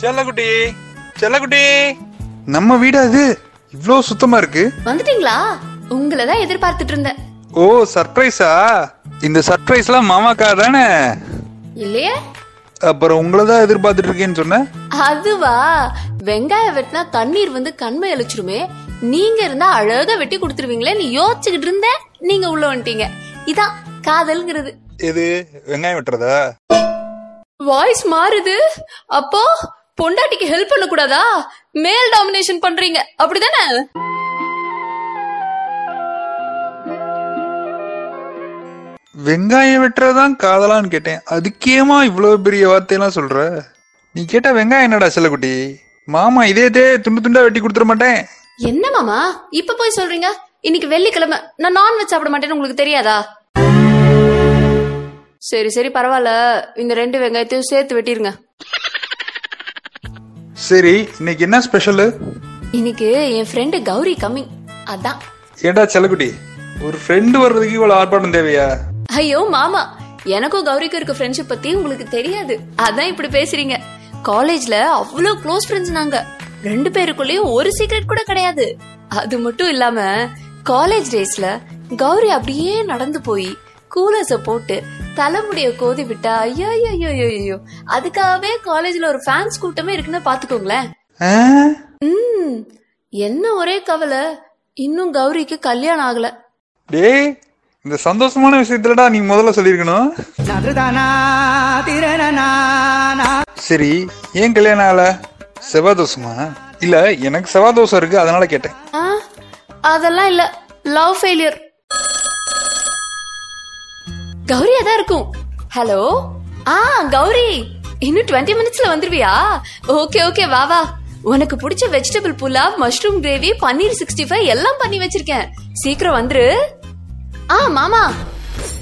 செல்லக்குட்டி செல்லக்குட்டி. நம்ம வீடு அது. இவ்ளோ சுத்தமா இருக்கு. வந்துட்டீங்களா? உங்களை தான் எதிர்பார்த்துட்டு இருந்தேன். ஓ சர்ப்ரைஸா? இந்த சர்ப்ரைஸ்லாம் மாமாக்கா தானே இல்லையே? அப்புறம் உங்களை தான் எதிர்பார்த்துட்டு இருக்கேன்னு சொன்னேன் அதுவா? வெங்காயம் வெட்டினா தண்ணீர் வந்து கண்மை அழிச்சிருமே. நீங்க இருந்தா அழகா வெட்டி கொடுத்துருவீங்களே நீ யோசிச்சுக்கிட்டு இருந்த நீங்க உள்ள வந்துட்டீங்க. இதான் காதல்ங்கிறது. எது? வெங்காயம் வெட்டுறதா? வாய்ஸ் மாறுது. அப்போ? பொண்டாட்டிக்கு ஹெல்ப் பண்ண கூடாதா மேல் டாமினேஷன் பண்றீங்க. அப்படிதானே? வெங்காயம் வெட்டுறதுதான் காதலான்னு கேட்டேன். அதுக்கேமா இவ்வளவு பெரிய வார்த்தையெல்லாம் சொல்ற? நீ கேட்டா வெங்காயம் என்னடா செல்லக்குட்டி? மாமா இதே இதே துண்டு துண்டா வெட்டி கொடுத்துட மாட்டேன். என்ன மாமா? இப்ப போய் சொல்றீங்க? இன்னைக்கு வெள்ளிக்கிழமை. நான் நான்வெஜ் சாப்பிட மாட்டேன்னு உங்களுக்கு தெரியாதா? சரி சரி பரவாயில்ல. இந்த ரெண்டு வெங்காயத்தையும் சேர்த்து வெட்டிருங்க. சரி இன்னைக்கு என்ன ஸ்பெஷல் இன்னைக்கு என் ஃப்ரெண்டு கௌரி கம்மிங் அதான். ஏண்டா செல்லக்குட்டி? ஒரு ஃப்ரெண்டு வர்றதுக்கு இவ்வளவு ஆர்ப்பாட்டம் தேவையா? ஐயோ மாமா. எனக்கும் கௌரிக்கும் இருக்க ஃப்ரெண்ட்ஷிப் பத்தி உங்களுக்கு தெரியாது. அதான் இப்படி பேசுறீங்க. காலேஜ்ல அவ்வளவு க்ளோஸ் ஃப்ரெண்ட்ஸ் நாங்க. ரெண்டு பேருக்குள்ளேயும் ஒரு சீக்ரெட் கூட கிடையாது. அது மட்டும் இல்லாம காலேஜ் டேஸ்ல கௌரி அப்படியே நடந்து போய் கூலர்ஸ போட்டு தலைமுடிய கோதி விட்டா ஐயோ ஐயோ ஐயோ ஐயோ அதுக்காகவே காலேஜ்ல ஒரு ஃபேன்ஸ் கூட்டமே இருக்குன்னு பாத்துக்கோங்களேன்? ம். என்ன ஒரே கவலை. இன்னும் கௌரிக்கு கல்யாணம் ஆகல. டேய் இந்த சந்தோஷமான விஷயத்துலடா நீ முதல்ல சொல்லிருக்கணும் சரி ஏன் கல்யாணம் ஆகல? செவ்வாய் தோசமா இல்ல எனக்கு செவ்வாய் தோசை இருக்கு அதனால கேட்டேன். ஆ, அதெல்லாம் இல்ல. லவ் ஃபெயிலியர் கௌரியா தான் இருக்கும். ஹலோ ஆ கௌரி. இன்னும் டுவெண்ட்டி மினிட்ஸ்ல வந்துருவியா? ஓகே ஓகே வா வா. உனக்கு பிடிச்ச vegetable pulao mushroom gravy paneer sixty five எல்லாம் பண்ணி வச்சிருக்கேன். சீக்கிரம் வந்துரு. ஆ மாமா.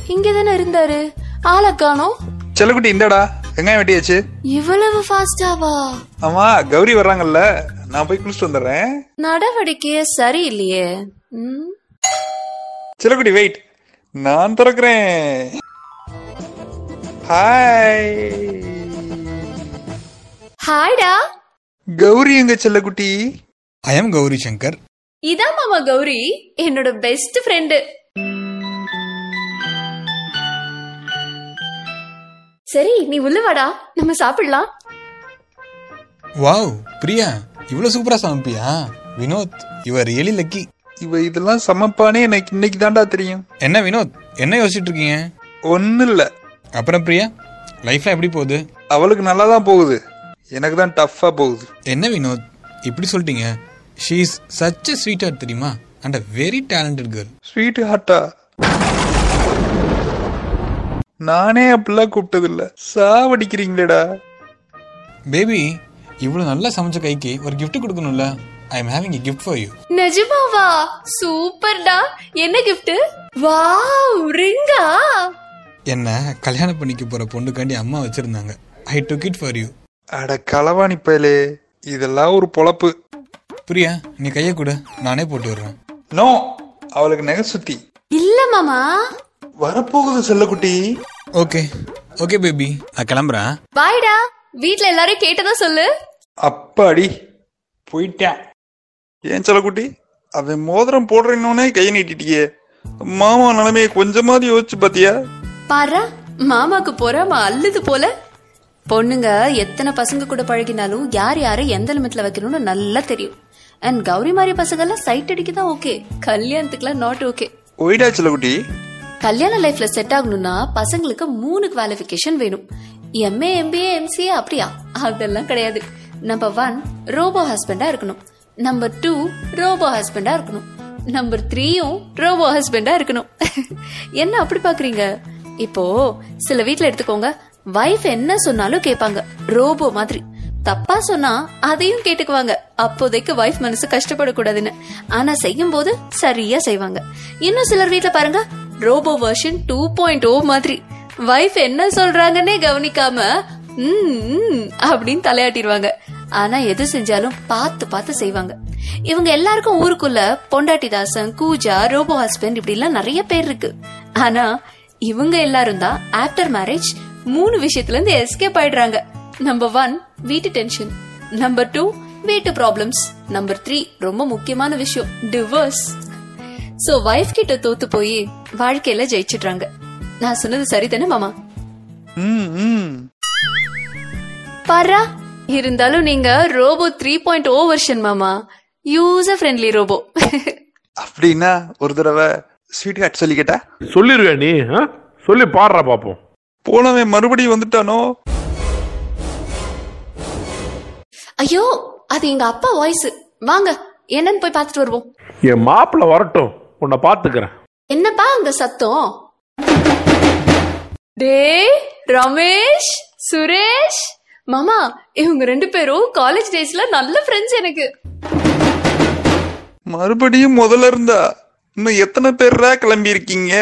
இங்க தானே இருந்தாரு. ஆளை காணோம். செல்லக்குட்டி இந்தடா. வெங்காயம் வெட்டியாச்சு. இவ்வளவு ஃபாஸ்டாவா ஆமா கௌரி வர்றாங்கல்ல. நான் போய் குளிச்சுட்டு வந்துடுறேன். நடவடிக்கையே சரியில்லையே. ம். செல்லக்குட்டி வெயிட் நான் திறக்கிறேன். ஹாய் ஹாய்டா கௌரி எங்க செல்லக்குட்டி? I am Gowri Shankar. இதான் மாமா கௌரி என்னோட பெஸ்ட் ஃப்ரெண்டு சரி நீ உள்ள வாடா. நம்ம சாப்பிடலாம். வாவ் பிரியா இவ்வளவு சூப்பரா சமைப்பியா? வினோத் யுவர் ரியலி லக்கி இவ இதெல்லாம் சமைப்பானே எனக்கு இன்னைக்கு தான்டா தெரியும். என்ன வினோத் என்ன யோசிச்சுட்டு இருக்கீங்க? ஒன்னும் இல்ல அப்புறம் பிரியா லைஃப்ல எப்படி போகுது? அவளுக்கு நல்லா தான் போகுது. எனக்கு தான் டஃப்பா போகுது. என்ன வினோத் இப்படி சொல்லிட்டீங்க? She is such a sweetheart தெரியுமா? And a very talented girl sweet ஹார்ட்டா நானே அப்படிலாம் கூப்பிட்டது இல்ல சாவடிக்கிறீங்களேடா. பேபி இவ்வளவு நல்லா சமைச்ச கைக்கு ஒரு gift கொடுக்கணும்ல? I am having a gift for you நிஜமாவா சூப்பர்டா என்ன கிஃப்ட் வாவ் ரிங்கா? என்ன கல்யாணம் பண்ணிக்க போற பொண்ணுக்காண்டி அம்மா வச்சிருந்தாங்க. I took it for you அட களவாணி பயலே. இதெல்லாம் ஒரு பொழப்பு. பிரியா நீ கையை கொடு. நானே போட்டு விடுறேன். நோ அவளுக்கு நகை சுத்தி இல்ல மாமா. வரப்போகுது செல்லக்குட்டி. ஓகே ஓகே பேபி நான் கிளம்புறேன். பாய்டா வீட்ல எல்லாரும் கேட்டதா சொல்லு. அப்பாடி போயிட்டேன். ஏன் செல்லக்குட்டி அவன் மோதிரம் போடுறேன்னே கை நீட்டிட்டியே. மாமா நிலைமையை கொஞ்சமாவது யோசிச்சு பாத்தியா? பாரா மாமாக்கு பொறாம அல்லது போல. பொண்ணுங்க எத்தனை பசங்க கூட பழகினாலும் யார் யாரை எந்த லிமிட்ல வைக்கணும்னு நல்லா தெரியும். அண்ட் கௌரி மாதிரி பசங்க எல்லாம் சைட் அடிக்க தான் ஓகே கல்யாணத்துக்குலாம் நாட் ஓகே ஒயிடா செல்லக்குட்டி கல்யாண லைஃப்ல செட் ஆகணும்னா பசங்களுக்கு மூணு குவாலிஃபிகேஷன் வேணும். எம்ஏ எம்பிஏ எம்சிஏ அப்படியா? அதெல்லாம் கிடையாது. நம்பர் ஒன் ரோபோ ஹஸ்பண்டா இருக்கணும். நம்பர் டூ ரோபோ ஹஸ்பண்டா இருக்கணும். நம்பர் த்ரீயும் ரோபோ ஹஸ்பண்டா இருக்கணும். என்ன அப்படி பாக்குறீங்க? இப்போ சில வீட்டுல எடுத்துக்கோங்க. வைஃப் என்ன சொன்னாலும் கேட்பாங்க. ரோபோ மாதிரி. தப்பா சொன்னா அதையும் கேட்டுக்குவாங்க. அப்போதைக்கு வைஃப் மனசு கஷ்டப்படக்கூடாதுன்னு. ஆனா செய்யும் போது சரியா செய்வாங்க. இன்னும் சிலர் வீட்டுல பாருங்க. Robot version two point O மாதிரி. வைஃப் என்ன சொல்றாங்கன்னே கவனிக்காம அப்படின்னு தலையாட்டிடுவாங்க ஆனா எது செஞ்சாலும் பார்த்து பார்த்து செய்வாங்க. இவங்க எல்லாருக்கும் ஊருக்குள்ள பொண்டாட்டி தாசன் கூஜா ரோபோ ஹஸ்பண்ட் இப்படி எல்லாம் நிறைய பேர் இருக்கு. ஆனா இவங்க எல்லாரும் தான் ஆஃப்டர் மேரேஜ் மூணு விஷயத்துல இருந்து எஸ்கேப் ஆயிடுறாங்க. நம்பர் ஒன் வீட்டு டென்ஷன் நம்பர் டூ வீட்டு ப்ராப்ளம்ஸ் நம்பர் த்ரீ ரொம்ப முக்கியமான விஷயம் டிவோர்ஸ் சோ வைஃப் கிட்ட தோத்து போய் வாழ்க்கையில ஜெயிச்சிடுறாங்க. நான் சொன்னது சரிதானே மாமா? பாரா இருந்தாலும் நீங்க robo three point o version மாமா. User friendly robo. அப்படின்னா ஒரு தடவை ஸ்வீட் ஹார்ட் சொல்லிக்கிட்டா சொல்லிருக்க நீ ஆ? சொல்லி பாடுறா பாப்போம். போனவன் மறுபடியும் வந்துட்டானோ? ஐயோ அது எங்க அப்பா வாய்ஸ் வாங்க என்னன்னு போய் பார்த்துட்டு வருவோம். என் மாப்பிள்ள வரட்டும் உன்னை பாத்துக்கிறேன் என்னப்பா அங்க சத்தம்? டேய் ரமேஷ் சுரேஷ் மாமா இவங்க ரெண்டு பேரும் காலேஜ் டேஸ்ல நல்ல ஃப்ரெண்ட்ஸ் எனக்கு. மறுபடியும் முதல்ல இருந்தா இன்னும் எத்தனை பேர்ரா கிளம்பி இருக்கீங்க